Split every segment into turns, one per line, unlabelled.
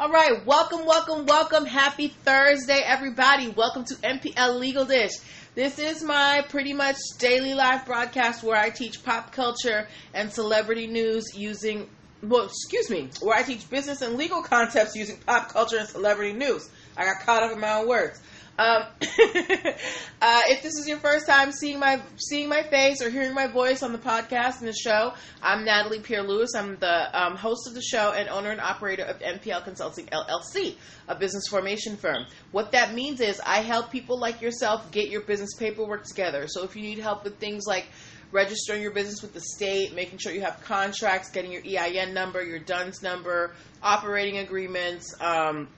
All right, welcome, welcome, welcome. Happy Thursday, everybody. Welcome to NPL Legal Dish. This is my pretty much daily live broadcast where I teach pop culture and celebrity news using, well, excuse me, where I teach business and legal concepts using pop culture and celebrity news. I got caught up in my own words. Um, uh, if this is your first time seeing my seeing my face or hearing my voice on the podcast and the show, I'm Natalie Pierre Lewis. I'm the um, host of the show and owner and operator of NPL Consulting LLC, a business formation firm. What that means is I help people like yourself get your business paperwork together. So if you need help with things like registering your business with the state, making sure you have contracts, getting your EIN number, your DUNS number, operating agreements. Um,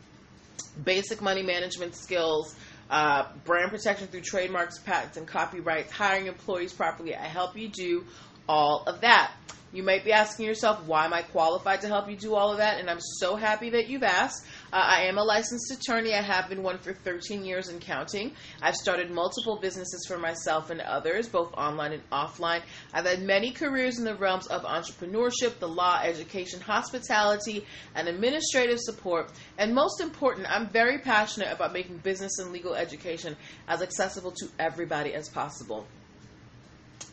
basic money management skills, uh, brand protection through trademarks, patents, and copyrights, hiring employees properly. I help you do all of that. You might be asking yourself, why am I qualified to help you do all of that? And I'm so happy that you've asked. Uh, I am a licensed attorney. I have been one for 13 years and counting. I've started multiple businesses for myself and others, both online and offline. I've had many careers in the realms of entrepreneurship, the law, education, hospitality, and administrative support. And most important, I'm very passionate about making business and legal education as accessible to everybody as possible.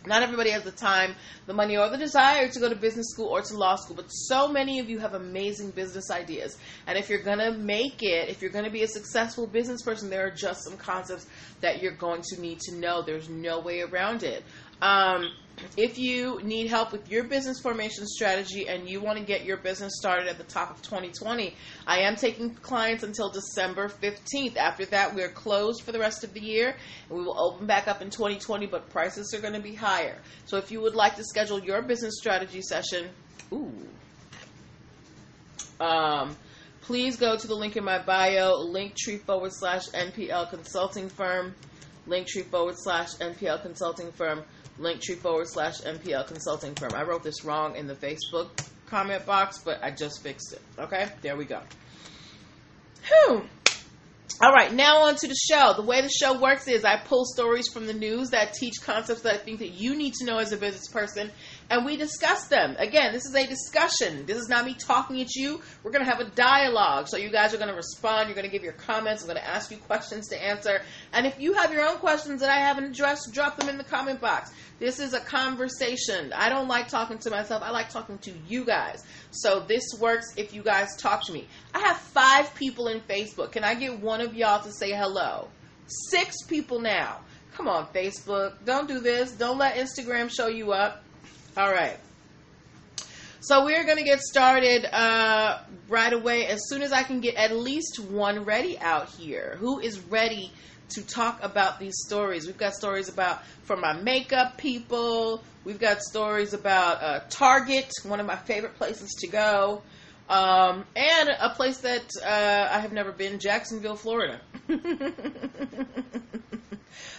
Not everybody has the time, the money, or the desire to go to business school or to law school, but so many of you have amazing business ideas. And if you're going to make it, if you're going to be a successful business person, there are just some concepts that you're going to need to know. There's no way around it. Um, if you need help with your business formation strategy and you want to get your business started at the top of 2020, I am taking clients until December 15th. After that, we're closed for the rest of the year and we will open back up in 2020, but prices are going to be higher. So if you would like to schedule your business strategy session, ooh, um, please go to the link in my bio, linktree forward slash NPL consulting firm, linktree forward slash NPL consulting firm linktree forward slash NPL consulting firm. I wrote this wrong in the Facebook comment box, but I just fixed it. Okay, there we go. Whew. All right, now on to the show. The way the show works is I pull stories from the news that teach concepts that I think that you need to know as a business person, and we discuss them. Again, this is a discussion. This is not me talking at you. We're going to have a dialogue. So you guys are going to respond. You're going to give your comments. I'm going to ask you questions to answer. And if you have your own questions that I haven't addressed, drop them in the comment box. This is a conversation. I don't like talking to myself. I like talking to you guys. So this works if you guys talk to me. I have five people in Facebook. Can I get one of y'all to say hello? Six people now. Come on, Facebook. Don't do this. Don't let Instagram show you up. All right. So we're going to get started uh, right away as soon as I can get at least one ready out here. Who is ready to talk about these stories. We've got stories about from my makeup people. We've got stories about uh, Target, one of my favorite places to go, um, and a place that uh, I have never been, Jacksonville, Florida.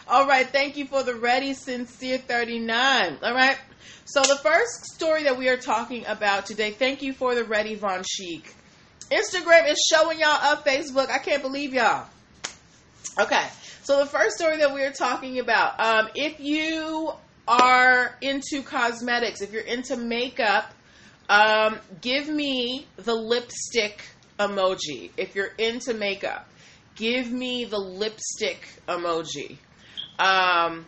All right, thank you for the ready, sincere 39. All right, so the first story that we are talking about today, thank you for the ready, Von Chic. Instagram is showing y'all up, Facebook. I can't believe y'all. Okay, so the first story that we are talking about, um, if you are into cosmetics, if you're into makeup, um, give me the lipstick emoji. If you're into makeup, give me the lipstick emoji. Um,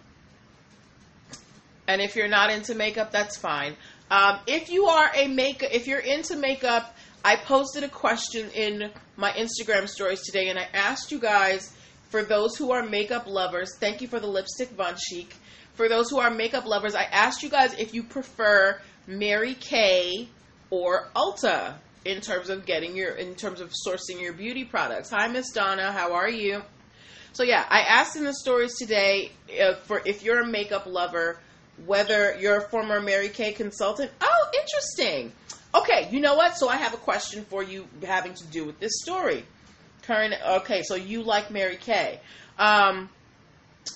and if you're not into makeup, that's fine. Um, if you are a makeup, if you're into makeup, I posted a question in my Instagram stories today, and I asked you guys for those who are makeup lovers, thank you for the lipstick Von Chic. For those who are makeup lovers, I asked you guys if you prefer Mary Kay or Ulta in terms of getting your in terms of sourcing your beauty products. Hi Miss Donna, how are you? So yeah, I asked in the stories today if, for if you're a makeup lover, whether you're a former Mary Kay consultant. Oh, interesting. Okay, you know what? So I have a question for you having to do with this story. Current. Okay, so you like Mary Kay. Um,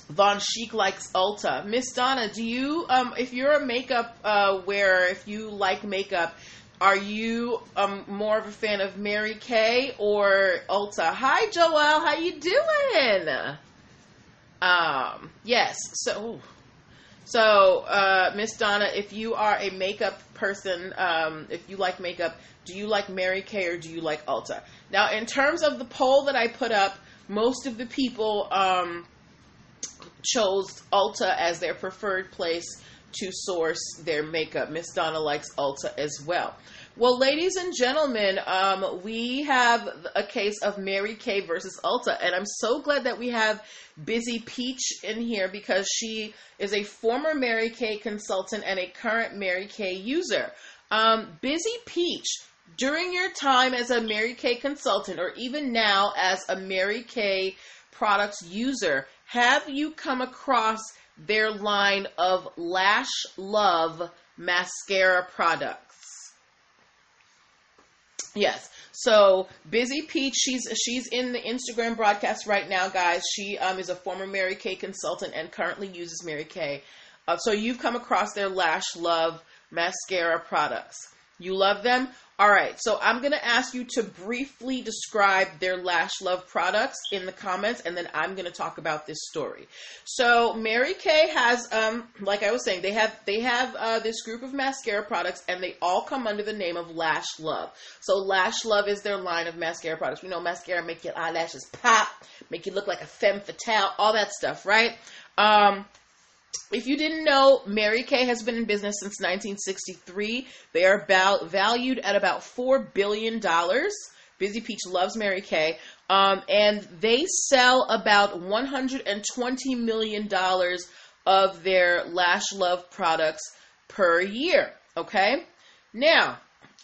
Von Chic likes Ulta. Miss Donna, do you, um, if you're a makeup uh, wearer, if you like makeup, are you um, more of a fan of Mary Kay or Ulta? Hi, Joelle. How you doing? Um, yes. So, so uh, Miss Donna, if you are a makeup person, um, if you like makeup, do you like Mary Kay or do you like Ulta? Now, in terms of the poll that I put up, most of the people um, chose Ulta as their preferred place to source their makeup. Miss Donna likes Ulta as well. Well, ladies and gentlemen, um, we have a case of Mary Kay versus Ulta, and I'm so glad that we have Busy Peach in here because she is a former Mary Kay consultant and a current Mary Kay user. Um, Busy Peach, during your time as a Mary Kay consultant, or even now as a Mary Kay products user, have you come across their line of Lash Love mascara products? Yes. So Busy Peach, she's she's in the Instagram broadcast right now, guys. She um, is a former Mary Kay consultant and currently uses Mary Kay. Uh, so you've come across their Lash Love mascara products. You love them? All right, so I'm going to ask you to briefly describe their Lash Love products in the comments, and then I'm going to talk about this story. So Mary Kay has, um, like I was saying, they have they have uh, this group of mascara products, and they all come under the name of Lash Love. So Lash Love is their line of mascara products. We know mascara make your eyelashes pop, make you look like a femme fatale, all that stuff, right? Um, if you didn't know, Mary Kay has been in business since 1963. They are about, valued at about $4 billion. Busy Peach loves Mary Kay. Um, and they sell about $120 million of their Lash Love products per year. Okay? Now,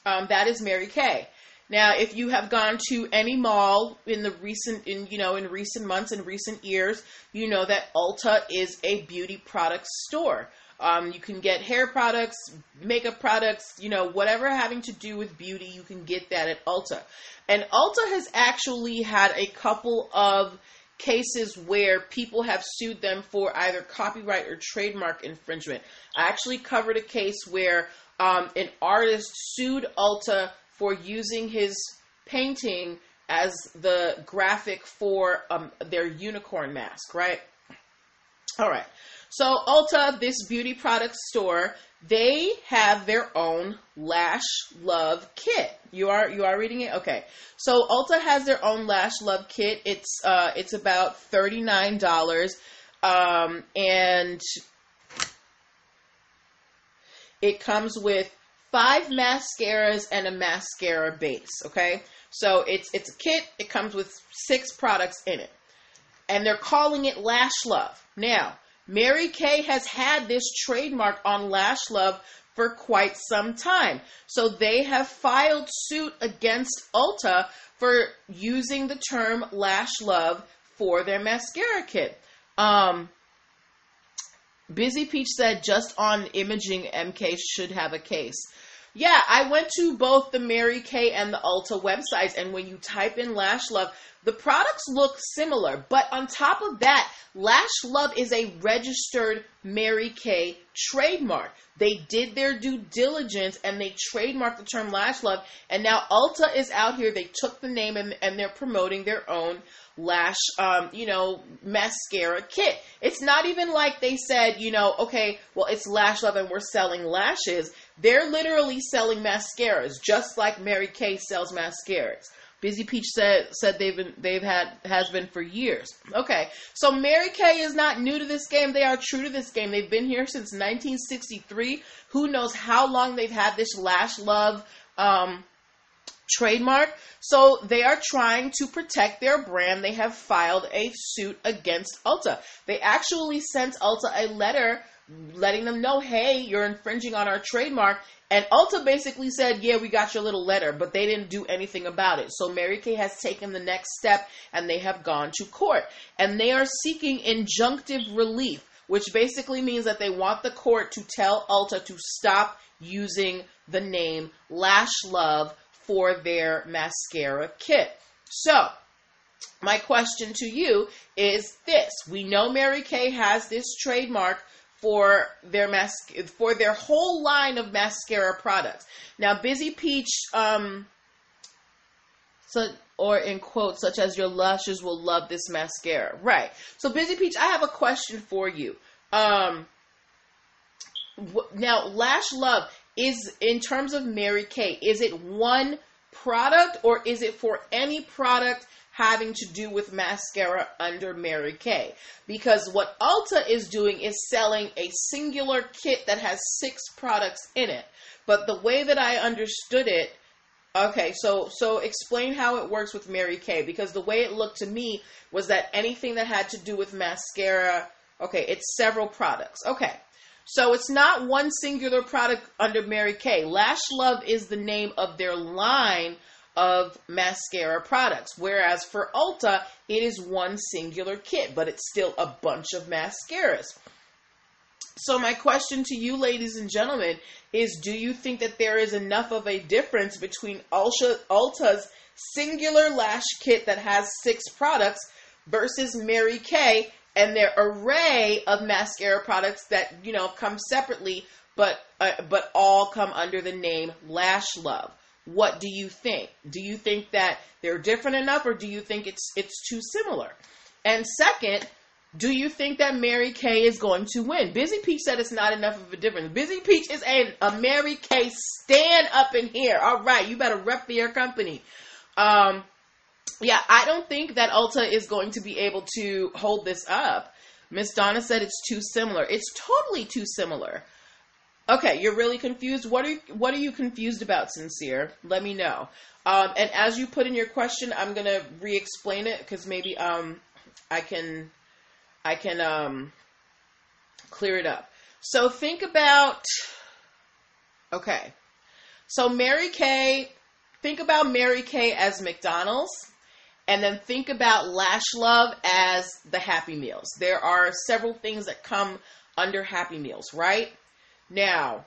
um, that is Mary Kay. Now, if you have gone to any mall in the recent, in you know, in recent months and recent years, you know that Ulta is a beauty product store. Um, you can get hair products, makeup products, you know, whatever having to do with beauty, you can get that at Ulta. And Ulta has actually had a couple of cases where people have sued them for either copyright or trademark infringement. I actually covered a case where um, an artist sued Ulta for using his painting as the graphic for um, their unicorn mask, right? All right. So Ulta, this beauty product store, they have their own Lash Love kit. You are you are reading it? Okay. So Ulta has their own Lash Love kit. It's uh it's about $39 um and it comes with five mascaras and a mascara base. Okay, so it's it's a kit. It comes with six products in it, and they're calling it Lash Love. Now, Mary Kay has had this trademark on Lash Love for quite some time, so they have filed suit against Ulta for using the term Lash Love for their mascara kit. Um, Busy Peach said just on imaging, MK should have a case. Yeah, I went to both the Mary Kay and the Ulta websites, and when you type in Lash Love, the products look similar. But on top of that, Lash Love is a registered Mary Kay trademark. They did their due diligence and they trademarked the term Lash Love, and now Ulta is out here. They took the name and, and they're promoting their own lash, um, you know, mascara kit. It's not even like they said, you know, okay, well, it's Lash Love and we're selling lashes. They're literally selling mascaras, just like Mary Kay sells mascaras. Busy Peach said said they've been they've had has been for years. Okay, so Mary Kay is not new to this game. They are true to this game. They've been here since 1963. Who knows how long they've had this Lash Love um, trademark. So they are trying to protect their brand. They have filed a suit against Ulta. They actually sent Ulta a letter letting them know, hey, you're infringing on our trademark. And Ulta basically said, yeah, we got your little letter, but they didn't do anything about it. So Mary Kay has taken the next step and they have gone to court. And they are seeking injunctive relief, which basically means that they want the court to tell Ulta to stop using the name Lash Love for their mascara kit. So, my question to you is this. We know Mary Kay has this trademark for their mas- for their whole line of mascara products. Now, Busy Peach, um, so, or in quotes such as "Your lashes will love this mascara." Right. So, Busy Peach, I have a question for you. Um, now, Lash Love is in terms of Mary Kay, is it one product or is it for any product having to do with mascara under Mary Kay? Because what Ulta is doing is selling a singular kit that has six products in it. But the way that I understood it, okay, so so explain how it works with Mary Kay because the way it looked to me was that anything that had to do with mascara, okay, it's several products. Okay. So it's not one singular product under Mary Kay. Lash Love is the name of their line of mascara products, whereas for Ulta, it is one singular kit, but it's still a bunch of mascaras. So, my question to you, ladies and gentlemen, is do you think that there is enough of a difference between Ulta, Ulta's singular lash kit that has six products versus Mary Kay and their array of mascara products that you know come separately but uh, but all come under the name Lash Love. What do you think? Do you think that they're different enough or do you think it's it's too similar? And second, do you think that Mary Kay is going to win? Busy Peach said it's not enough of a difference. Busy Peach is a, a Mary Kay stand up in here. All right, you better rep for your company. Um, yeah, I don't think that Ulta is going to be able to hold this up. Miss Donna said it's too similar. It's totally too similar. Okay, you're really confused. What are you, what are you confused about, sincere? Let me know. Um, and as you put in your question, I'm gonna re-explain it because maybe um, I can I can um, clear it up. So think about okay. So Mary Kay, think about Mary Kay as McDonald's and then think about Lash Love as the Happy Meals. There are several things that come under Happy Meals, right? Now,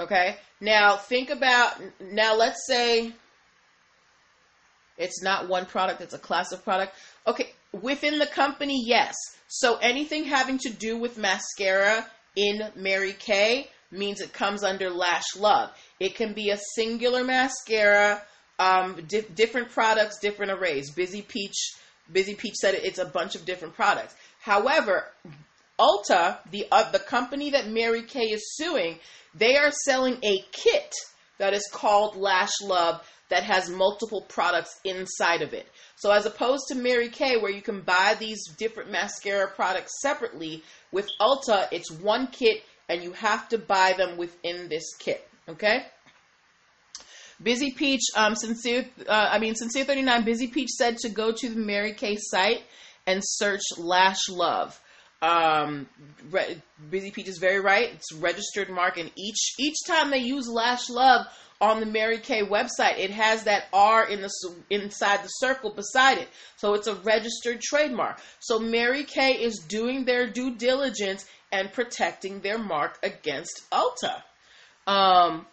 okay, now think about, now let's say it's not one product, it's a class of product. Okay, within the company, yes. So anything having to do with mascara in Mary Kay means it comes under Lash Love. It can be a singular mascara, um, di- different products, different arrays. Busy Peach, Busy Peach said it's a bunch of different products. However, Ulta, the uh, the company that Mary Kay is suing, they are selling a kit that is called Lash Love that has multiple products inside of it. So as opposed to Mary Kay where you can buy these different mascara products separately, with Ulta it's one kit and you have to buy them within this kit, okay? Busy Peach, um, sincere, uh, I mean, sincere thirty nine. Busy Peach said to go to the Mary Kay site and search Lash Love. Um, re- Busy Peach is very right. It's registered mark, and each each time they use Lash Love on the Mary Kay website, it has that R in the inside the circle beside it, so it's a registered trademark. So Mary Kay is doing their due diligence and protecting their mark against Ulta. Um,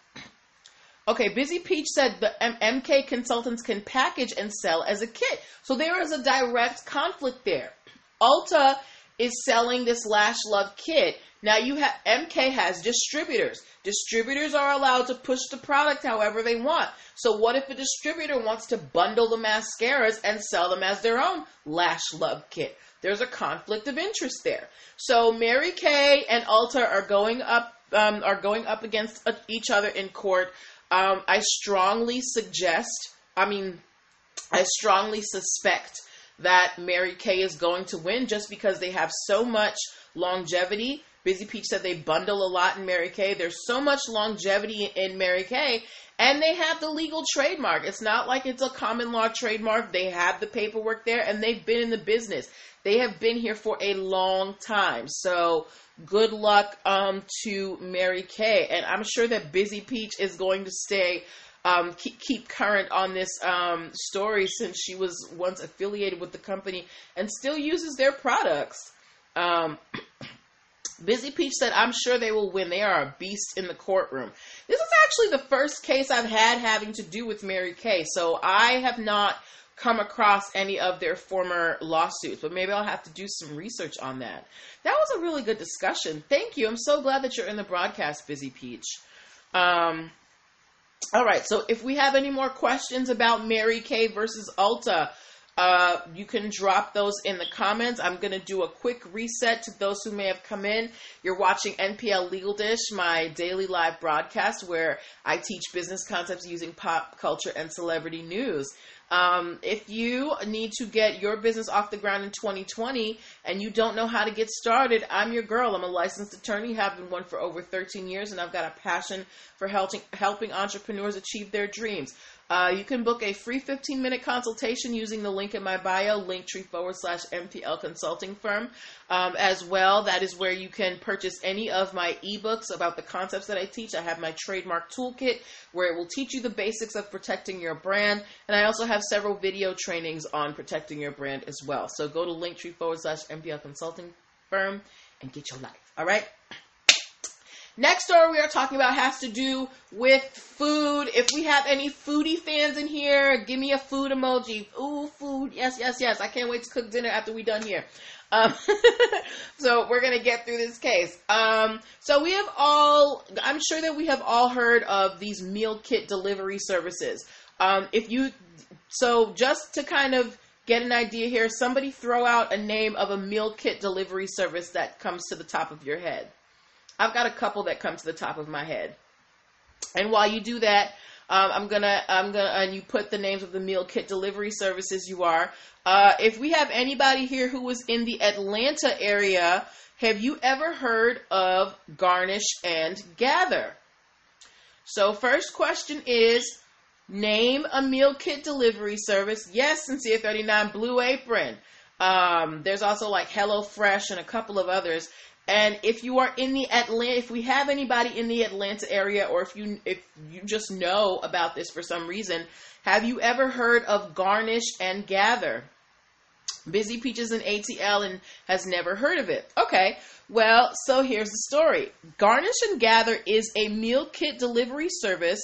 okay, Busy Peach said the MK consultants can package and sell as a kit, so there is a direct conflict there. Ulta is selling this Lash Love kit. Now you have MK has distributors. Distributors are allowed to push the product however they want. So what if a distributor wants to bundle the mascaras and sell them as their own Lash Love kit? There's a conflict of interest there. So Mary Kay and Ulta are going up um, are going up against uh, each other in court. Um, I strongly suggest. I mean, I strongly suspect that Mary Kay is going to win just because they have so much longevity. Busy Peach said they bundle a lot in Mary Kay. There's so much longevity in Mary Kay, and they have the legal trademark. It's not like it's a common law trademark. They have the paperwork there, and they've been in the business. They have been here for a long time. So good luck um, to Mary Kay, and I'm sure that Busy Peach is going to stay um, keep, keep current on this um, story since she was once affiliated with the company and still uses their products. Um, Busy Peach said, I'm sure they will win. They are a beast in the courtroom. This is actually the first case I've had having to do with Mary Kay, so I have not come across any of their former lawsuits, but maybe I'll have to do some research on that. That was a really good discussion. Thank you. I'm so glad that you're in the broadcast, Busy Peach. Um, all right, so if we have any more questions about Mary Kay versus Ulta, Uh, you can drop those in the comments. I'm going to do a quick reset to those who may have come in. You're watching NPL Legal Dish, my daily live broadcast where I teach business concepts using pop culture and celebrity news. Um, if you need to get your business off the ground in 2020 and you don't know how to get started, I'm your girl. I'm a licensed attorney, have been one for over 13 years, and I've got a passion for helping, helping entrepreneurs achieve their dreams. Uh, you can book a free 15 minute consultation using the link in my bio, linktree forward slash NPL consulting firm. Um, as well, that is where you can purchase any of my ebooks about the concepts that I teach. I have my trademark toolkit where it will teach you the basics of protecting your brand. And I also have several video trainings on protecting your brand as well. So go to linktree forward slash NPL consulting firm and get your life. All right. Next story we are talking about has to do with food. If we have any foodie fans in here, give me a food emoji. Ooh, food. Yes, yes, yes. I can't wait to cook dinner after we're done here. Um, so we're gonna get through this case. Um, so we have all, I'm sure that we have all heard of these meal kit delivery services. Um, if you, so just to kind of get an idea here, somebody throw out a name of a meal kit delivery service that comes to the top of your head. I've got a couple that come to the top of my head. And while you do that, um, I'm gonna, I'm gonna, and you put the names of the meal kit delivery services you are. Uh, if we have anybody here who was in the Atlanta area, have you ever heard of Garnish and Gather? So, first question is name a meal kit delivery service. Yes, Sincere 39 Blue Apron. Um, there's also like HelloFresh and a couple of others. And if you are in the Atlanta, if we have anybody in the Atlanta area, or if you if you just know about this for some reason, have you ever heard of Garnish and Gather? Busy Peaches in ATL and has never heard of it. Okay, well, so here's the story. Garnish and Gather is a meal kit delivery service,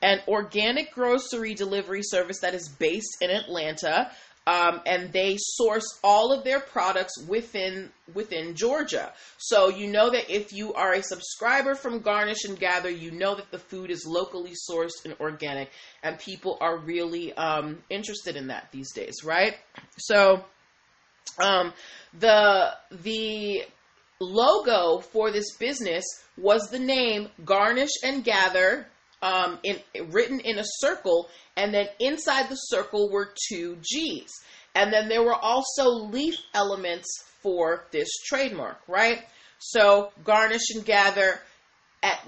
an organic grocery delivery service that is based in Atlanta um, and they source all of their products within within Georgia. So you know that if you are a subscriber from Garnish and Gather, you know that the food is locally sourced and organic, and people are really um, interested in that these days, right? So um, the the logo for this business was the name Garnish and Gather um, in written in a circle, and then inside the circle were two G's. And then there were also leaf elements for this trademark, right? So garnish and gather at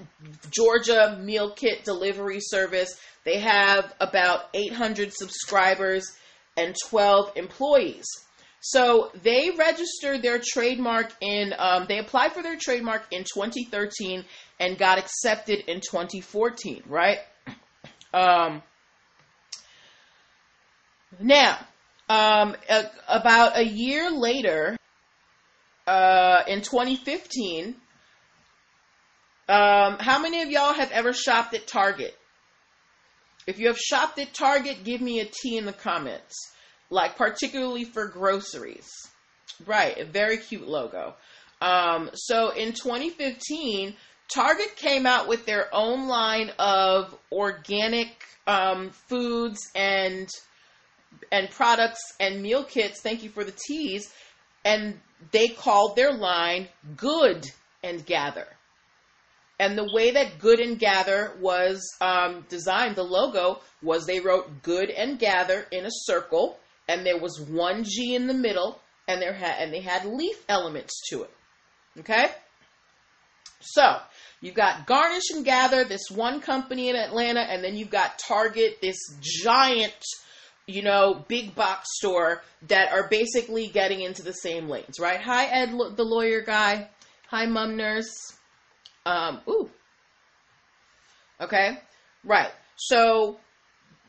Georgia Meal Kit Delivery Service. They have about 800 subscribers and 12 employees. So they registered their trademark in, um, they applied for their trademark in 2013 and got accepted in 2014, right? Um, now, um, a, about a year later, uh, in 2015, um, how many of y'all have ever shopped at Target? If you have shopped at Target, give me a T in the comments. Like, particularly for groceries. Right, a very cute logo. Um, so in 2015, Target came out with their own line of organic um, foods and and products and meal kits. Thank you for the teas. And they called their line Good and Gather. And the way that Good and Gather was um, designed, the logo was they wrote Good and Gather in a circle, and there was one G in the middle, and there had and they had leaf elements to it. Okay, so you've got Garnish and Gather, this one company in Atlanta, and then you've got Target, this giant, you know, big box store that are basically getting into the same lanes, right? Hi, Ed, the lawyer guy. Hi, mum nurse. Um, ooh. Okay, right. So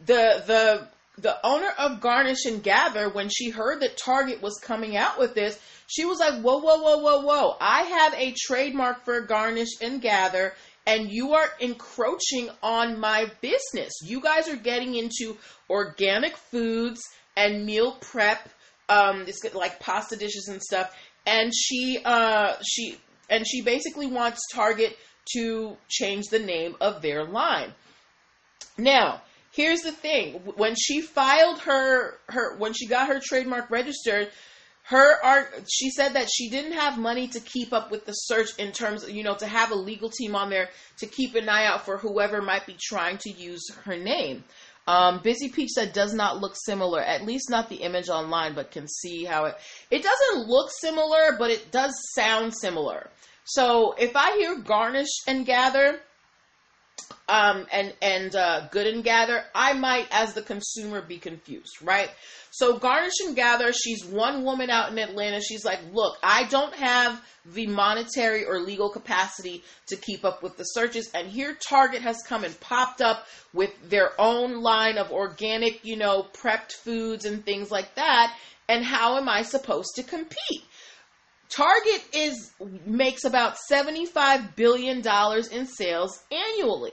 the the the owner of Garnish and Gather, when she heard that Target was coming out with this, she was like, whoa, whoa, whoa, whoa, whoa. I have a trademark for Garnish and Gather, and you are encroaching on my business. You guys are getting into organic foods and meal prep, um, it's like pasta dishes and stuff. And she, uh, she, and she basically wants Target to change the name of their line. Now, here's the thing: when she filed her her when she got her trademark registered, her art she said that she didn't have money to keep up with the search in terms of, you know to have a legal team on there to keep an eye out for whoever might be trying to use her name. Um, busy peach said does not look similar at least not the image online but can see how it it doesn't look similar but it does sound similar. So if i hear garnish and gather um, and and uh, good and gather, I might, as the consumer, be confused, right? So garnish and gather, she's one woman out in Atlanta. She's like, look, I don't have the monetary or legal capacity to keep up with the searches, and here Target has come and popped up with their own line of organic, you know, prepped foods and things like that. And how am I supposed to compete? Target is makes about 75 billion dollars in sales annually.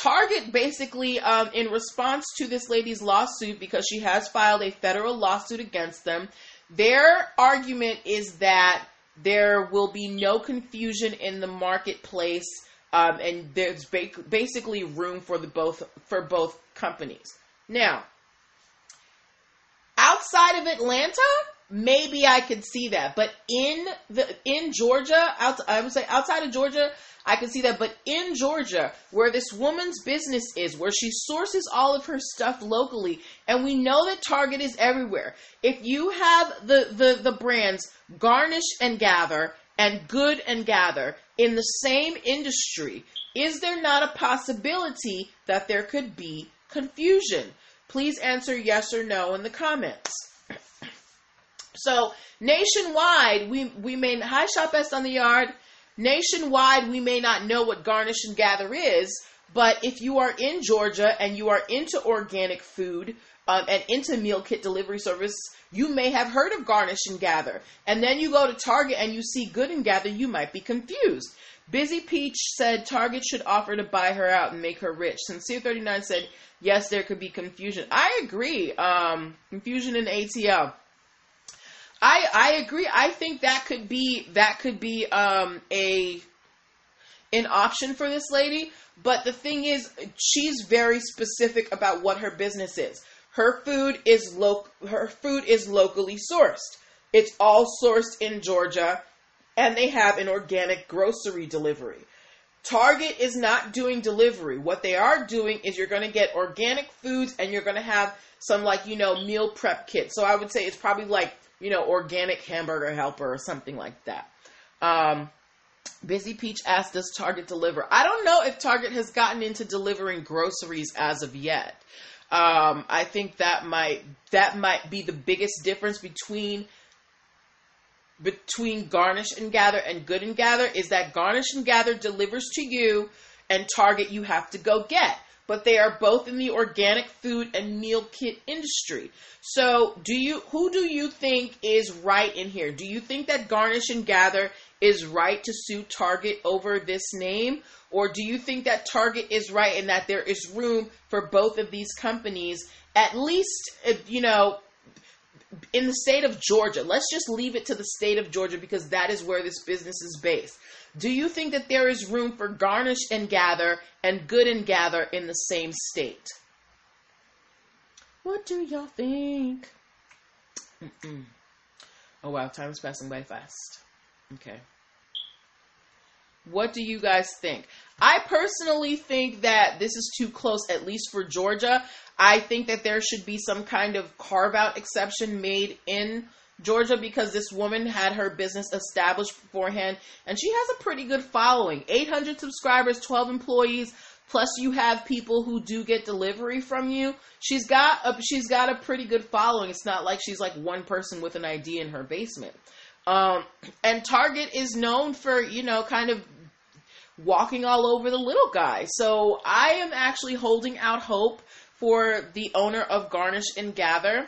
Target basically, um, in response to this lady's lawsuit, because she has filed a federal lawsuit against them, their argument is that there will be no confusion in the marketplace, um, and there's ba- basically room for the both for both companies. Now, outside of Atlanta, maybe I could see that. But in the in Georgia, out, I would say outside of Georgia, I can see that. But in Georgia, where this woman's business is, where she sources all of her stuff locally, and we know that Target is everywhere. If you have the the the brands Garnish and Gather and Good and Gather in the same industry, is there not a possibility that there could be confusion? Please answer yes or no in the comments. So nationwide, we we may high shop best on the yard. Nationwide, we may not know what garnish and gather is, but if you are in Georgia and you are into organic food um, and into meal kit delivery service, you may have heard of garnish and gather. And then you go to Target and you see good and gather, you might be confused. Busy Peach said Target should offer to buy her out and make her rich. Sincere 39 said, yes, there could be confusion. I agree. Um, confusion in ATL. I I agree. I think that could be that could be um, a an option for this lady. But the thing is, she's very specific about what her business is. Her food is lo- her food is locally sourced. It's all sourced in Georgia, and they have an organic grocery delivery. Target is not doing delivery. What they are doing is you're going to get organic foods and you're going to have some like, you know, meal prep kits. So I would say it's probably like you know, organic hamburger helper or something like that. Um, Busy Peach asked, Does Target deliver? I don't know if Target has gotten into delivering groceries as of yet. Um, I think that might that might be the biggest difference between between Garnish and Gather and Good and Gather is that Garnish and Gather delivers to you and Target you have to go get but they are both in the organic food and meal kit industry. So, do you who do you think is right in here? Do you think that Garnish and Gather is right to sue Target over this name or do you think that Target is right and that there is room for both of these companies at least uh, you know in the state of Georgia. Let's just leave it to the state of Georgia because that is where this business is based. Do you think that there is room for garnish and gather and good and gather in the same state? What do y'all think? Mm-mm. Oh wow, time is passing by fast. Okay. What do you guys think? I personally think that this is too close, at least for Georgia. I think that there should be some kind of carve out exception made in Georgia because this woman had her business established beforehand and she has a pretty good following 800 subscribers, 12 employees. Plus, you have people who do get delivery from you. She's got a, she's got a pretty good following. It's not like she's like one person with an idea in her basement. Um, and Target is known for you know kind of walking all over the little guy. So I am actually holding out hope for the owner of Garnish and Gather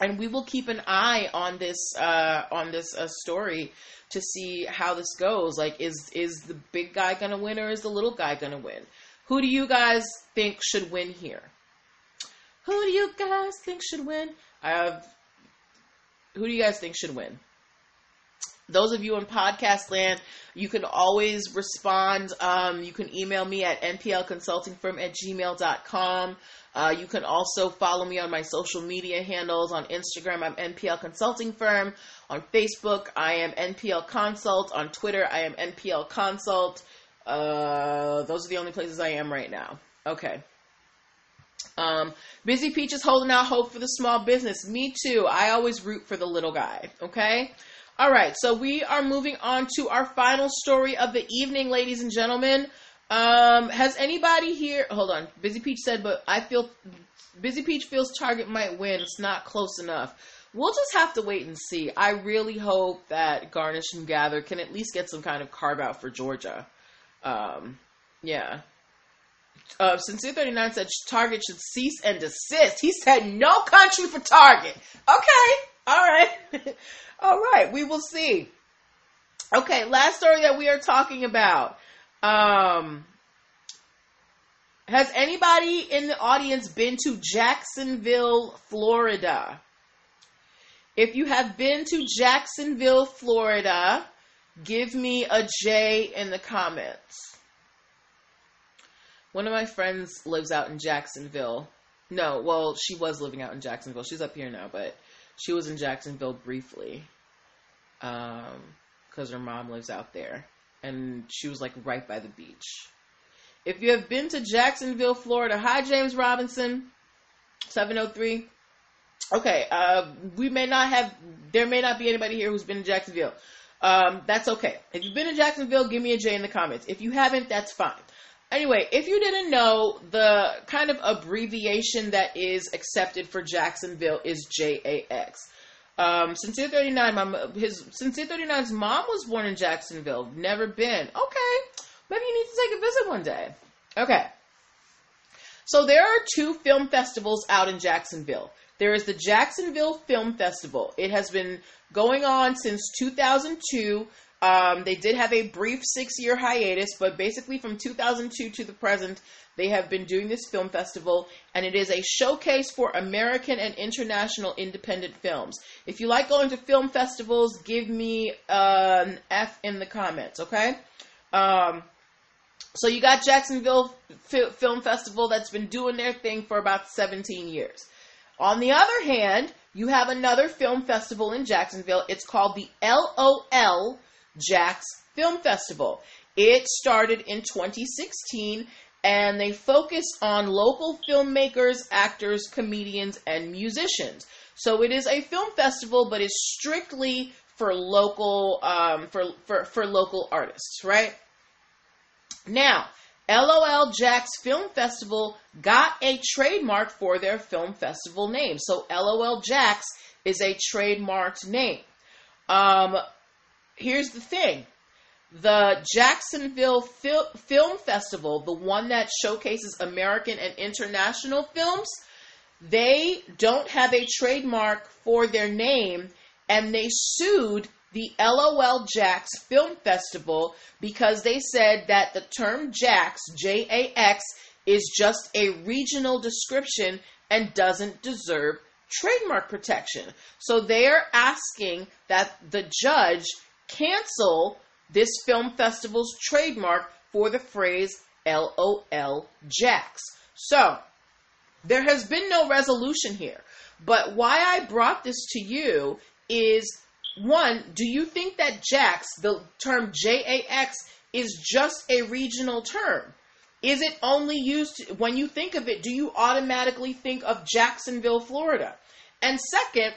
and we will keep an eye on this uh, on this uh, story to see how this goes. Like, is is the big guy gonna win or is the little guy gonna win? Who do you guys think should win here? Who do you guys think should win? I have. Who do you guys think should win? Those of you in podcast land, you can always respond. Um, you can email me at nplconsultingfirm at gmail.com. Uh, you can also follow me on my social media handles. On Instagram, I'm NPL Consulting Firm. On Facebook, I am NPL Consult. On Twitter, I am NPL Consult. Uh, those are the only places I am right now. Okay. Um, Busy Peach is holding out hope for the small business. Me too. I always root for the little guy. Okay. All right. So we are moving on to our final story of the evening, ladies and gentlemen. Um, has anybody here? Hold on. Busy Peach said, but I feel Busy Peach feels Target might win. It's not close enough. We'll just have to wait and see. I really hope that Garnish and Gather can at least get some kind of carve out for Georgia. Um, yeah. Uh, Sincere 39 said Target should cease and desist. He said no country for Target. Okay. All right. All right. We will see. Okay. Last story that we are talking about. Um, has anybody in the audience been to Jacksonville, Florida? If you have been to Jacksonville, Florida, give me a J in the comments. One of my friends lives out in Jacksonville. No, well, she was living out in Jacksonville. She's up here now, but she was in Jacksonville briefly. Um, because her mom lives out there and she was like right by the beach. If you have been to Jacksonville, Florida, hi James Robinson, 703. Okay, uh, we may not have, there may not be anybody here who's been to Jacksonville. Um, that's okay. If you've been to Jacksonville, give me a J in the comments. If you haven't, that's fine. Anyway, if you didn't know, the kind of abbreviation that is accepted for Jacksonville is JAX. Um, Sincere 39, my, his Sincere 39's mom was born in Jacksonville. Never been. Okay. Maybe you need to take a visit one day. Okay. So there are two film festivals out in Jacksonville. There is the Jacksonville Film Festival. It has been going on since 2002. Um, they did have a brief six year hiatus, but basically from 2002 to the present, they have been doing this film festival, and it is a showcase for American and international independent films. If you like going to film festivals, give me uh, an F in the comments, okay? Um, so you got Jacksonville F- Film Festival that's been doing their thing for about 17 years. On the other hand, you have another film festival in Jacksonville. It's called the LOL Jax Film Festival. It started in 2016 and they focus on local filmmakers, actors, comedians, and musicians. So it is a film festival, but it's strictly for local um, for, for for local artists, right? Now, LOL Jax Film Festival got a trademark for their film festival name. So LOL Jax is a trademarked name. Um, here's the thing the Jacksonville Fil- Film Festival, the one that showcases American and international films, they don't have a trademark for their name and they sued the LOL Jax Film Festival because they said that the term Jax, J A X, is just a regional description and doesn't deserve trademark protection. So they are asking that the judge cancel this film festival's trademark for the phrase LOL Jax. So, there has been no resolution here. But why I brought this to you is one, do you think that Jax, the term J A X, is just a regional term? Is it only used when you think of it? Do you automatically think of Jacksonville, Florida? And second,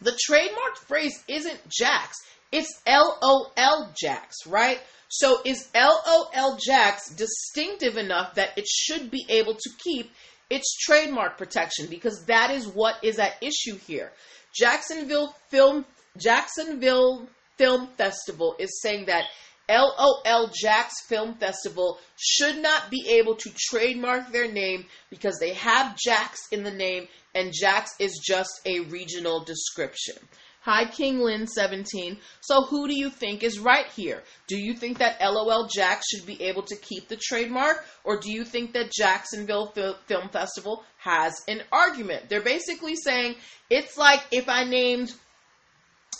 the trademark phrase isn't Jax, it's LOL Jax, right? So is LOL Jax distinctive enough that it should be able to keep its trademark protection because that is what is at issue here. Jacksonville Film Jacksonville Film Festival is saying that LOL Jax Film Festival should not be able to trademark their name because they have Jax in the name and Jax is just a regional description. Hi, King Lin 17. So, who do you think is right here? Do you think that LOL Jax should be able to keep the trademark, or do you think that Jacksonville Film Festival has an argument? They're basically saying it's like if I named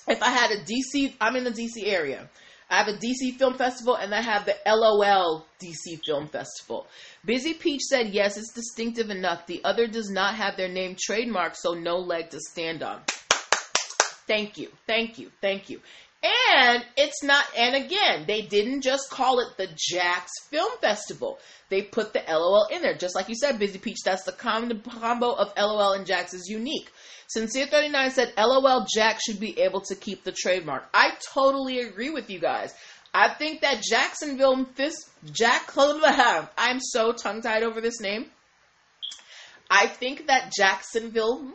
if I had a DC, I'm in the DC area. I have a DC Film Festival and I have the LOL DC Film Festival. Busy Peach said, yes, it's distinctive enough. The other does not have their name trademarked, so no leg to stand on. Thank you, thank you, thank you. And it's not, and again, they didn't just call it the Jax Film Festival. They put the LOL in there. Just like you said, Busy Peach, that's the combo of LOL and Jax is unique. Sincere39 said LOL Jack should be able to keep the trademark. I totally agree with you guys. I think that Jacksonville Fist Jack I'm so tongue tied over this name. I think that Jacksonville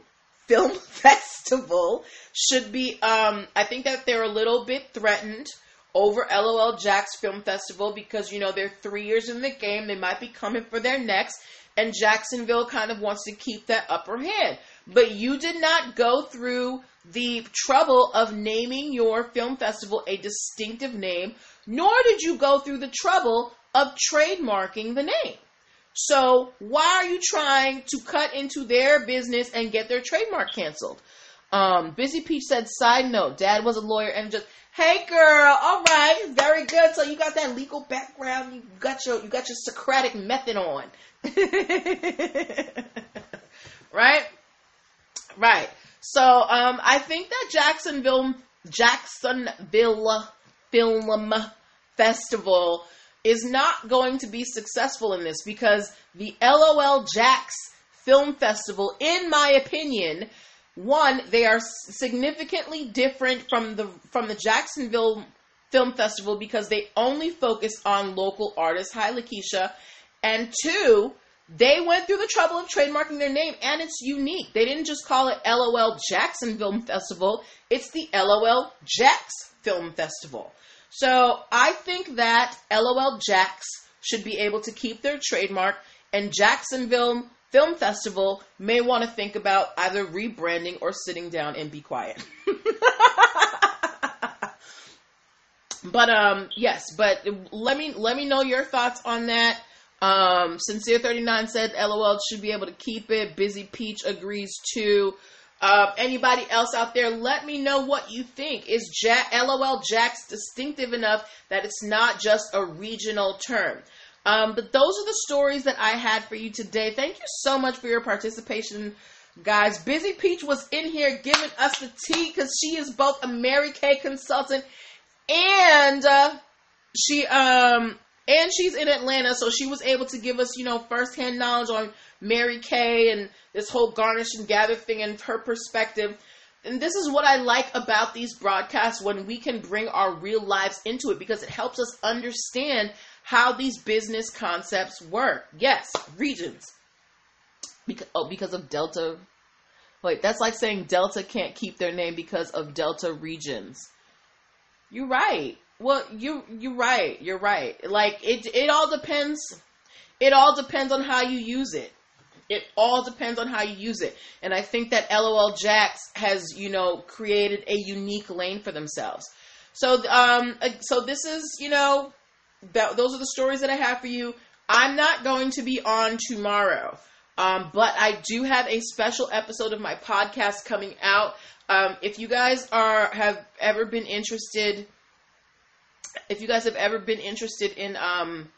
Film Festival should be um I think that they're a little bit threatened over LOL Jax Film Festival because you know they're 3 years in the game, they might be coming for their next and Jacksonville kind of wants to keep that upper hand. But you did not go through the trouble of naming your film festival a distinctive name, nor did you go through the trouble of trademarking the name. So, why are you trying to cut into their business and get their trademark canceled? Um, Busy Peach said, side note, dad was a lawyer and just, hey girl, all right, very good. So you got that legal background, you got your, you got your Socratic method on. right? Right. So um, I think that Jacksonville Jacksonville Film Festival is not going to be successful in this because the LOL Jax Film Festival, in my opinion, one they are significantly different from the from the Jacksonville Film Festival because they only focus on local artists. Hi, Lakeisha and two, they went through the trouble of trademarking their name and it's unique. They didn't just call it LOL Jackson Film Festival, it's the LOL Jax Film Festival. So I think that LOL Jax should be able to keep their trademark and Jacksonville Film Festival may want to think about either rebranding or sitting down and be quiet. but um yes, but let me let me know your thoughts on that. Um, Sincere 39 said LOL should be able to keep it. Busy Peach agrees too. Uh, anybody else out there, let me know what you think. Is Jack, LOL Jax distinctive enough that it's not just a regional term? Um, but those are the stories that I had for you today. Thank you so much for your participation, guys. Busy Peach was in here giving us the tea because she is both a Mary Kay consultant and uh, she um and she's in Atlanta, so she was able to give us, you know, firsthand knowledge on Mary Kay and this whole garnish and gather thing and her perspective. And this is what I like about these broadcasts when we can bring our real lives into it because it helps us understand how these business concepts work. Yes, regions. Because, oh, because of Delta. Wait, that's like saying Delta can't keep their name because of Delta regions. You're right. Well, you you're right. You're right. Like it it all depends it all depends on how you use it. It all depends on how you use it. And I think that LOL Jax has, you know, created a unique lane for themselves. So um so this is, you know, that those are the stories that I have for you. I'm not going to be on tomorrow. Um, but I do have a special episode of my podcast coming out. Um, if you guys are have ever been interested if you guys have ever been interested in um,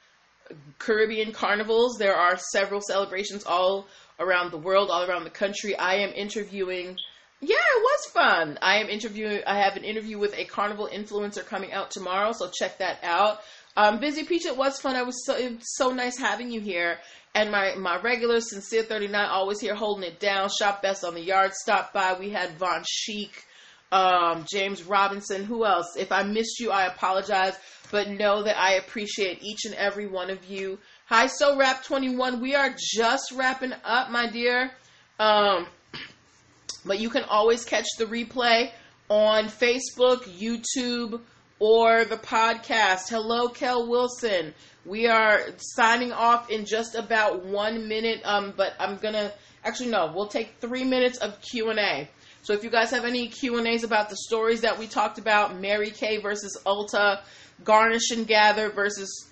Caribbean carnivals, there are several celebrations all around the world, all around the country. I am interviewing. Yeah, it was fun. I am interviewing. I have an interview with a carnival influencer coming out tomorrow, so check that out. Um, Busy Peach, it was fun. I was so it was so nice having you here. And my my regular sincere thirty nine always here holding it down. Shop best on the yard. Stop by. We had Von Chic um, James Robinson. Who else? If I missed you, I apologize, but know that I appreciate each and every one of you. Hi, so rap 21. We are just wrapping up, my dear. Um, but you can always catch the replay on Facebook, YouTube, or the podcast. Hello, Kel Wilson. We are signing off in just about one minute. Um, but I'm gonna actually no, we'll take three minutes of Q and A. So if you guys have any Q and A's about the stories that we talked about, Mary Kay versus Ulta, Garnish and Gather versus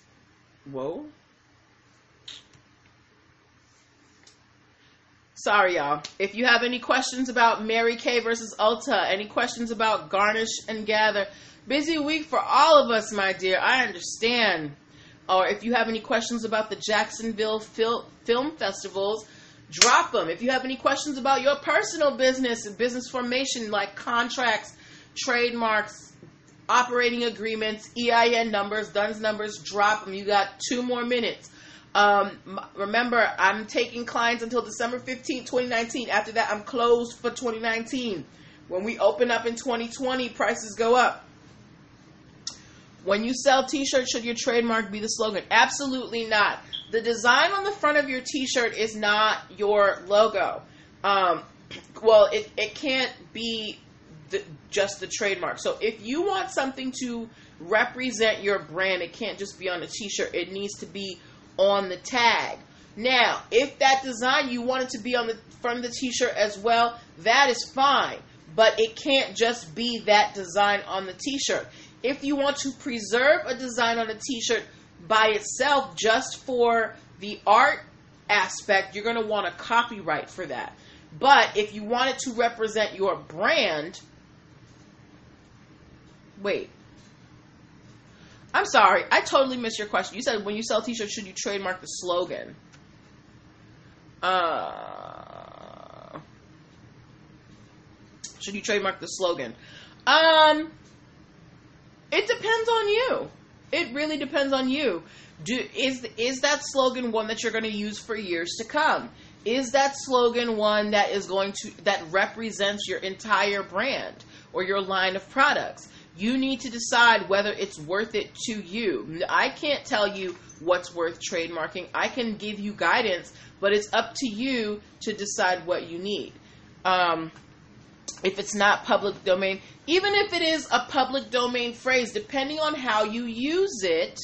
whoa. Sorry, y'all. If you have any questions about Mary Kay versus Ulta, any questions about Garnish and Gather, busy week for all of us, my dear. I understand. Or if you have any questions about the Jacksonville Fil- Film Festivals, drop them. If you have any questions about your personal business and business formation, like contracts, trademarks, operating agreements, EIN numbers, DUNS numbers, drop them. You got two more minutes. Um, remember, I'm taking clients until December 15, 2019. After that, I'm closed for 2019. When we open up in 2020, prices go up. When you sell t shirts, should your trademark be the slogan? Absolutely not. The design on the front of your t shirt is not your logo. Um, well, it, it can't be the, just the trademark. So if you want something to represent your brand, it can't just be on a t shirt, it needs to be on the tag. Now, if that design you want it to be on the front of the t-shirt as well, that is fine. But it can't just be that design on the t-shirt. If you want to preserve a design on a t-shirt by itself just for the art aspect, you're going to want a copyright for that. But if you want it to represent your brand, wait, I'm sorry, I totally missed your question. You said when you sell t-shirts, should you trademark the slogan? Uh, should you trademark the slogan? Um, it depends on you. It really depends on you. Do is is that slogan one that you're going to use for years to come? Is that slogan one that is going to that represents your entire brand or your line of products? You need to decide whether it's worth it to you. I can't tell you what's worth trademarking. I can give you guidance, but it's up to you to decide what you need. Um, if it's not public domain, even if it is a public domain phrase, depending on how you use it,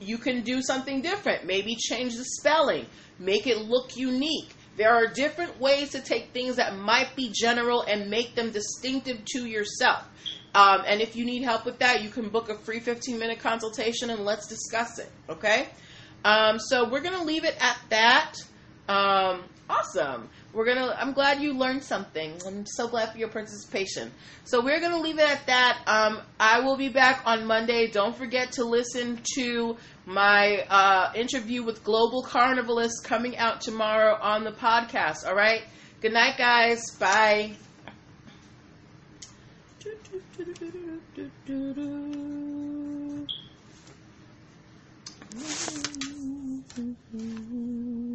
you can do something different. Maybe change the spelling, make it look unique. There are different ways to take things that might be general and make them distinctive to yourself. Um, and if you need help with that, you can book a free 15 minute consultation and let's discuss it. Okay? Um, so we're going to leave it at that. Um, Awesome. We're gonna. I'm glad you learned something. I'm so glad for your participation. So we're gonna leave it at that. Um, I will be back on Monday. Don't forget to listen to my uh, interview with Global Carnivalist coming out tomorrow on the podcast. All right. Good night, guys. Bye.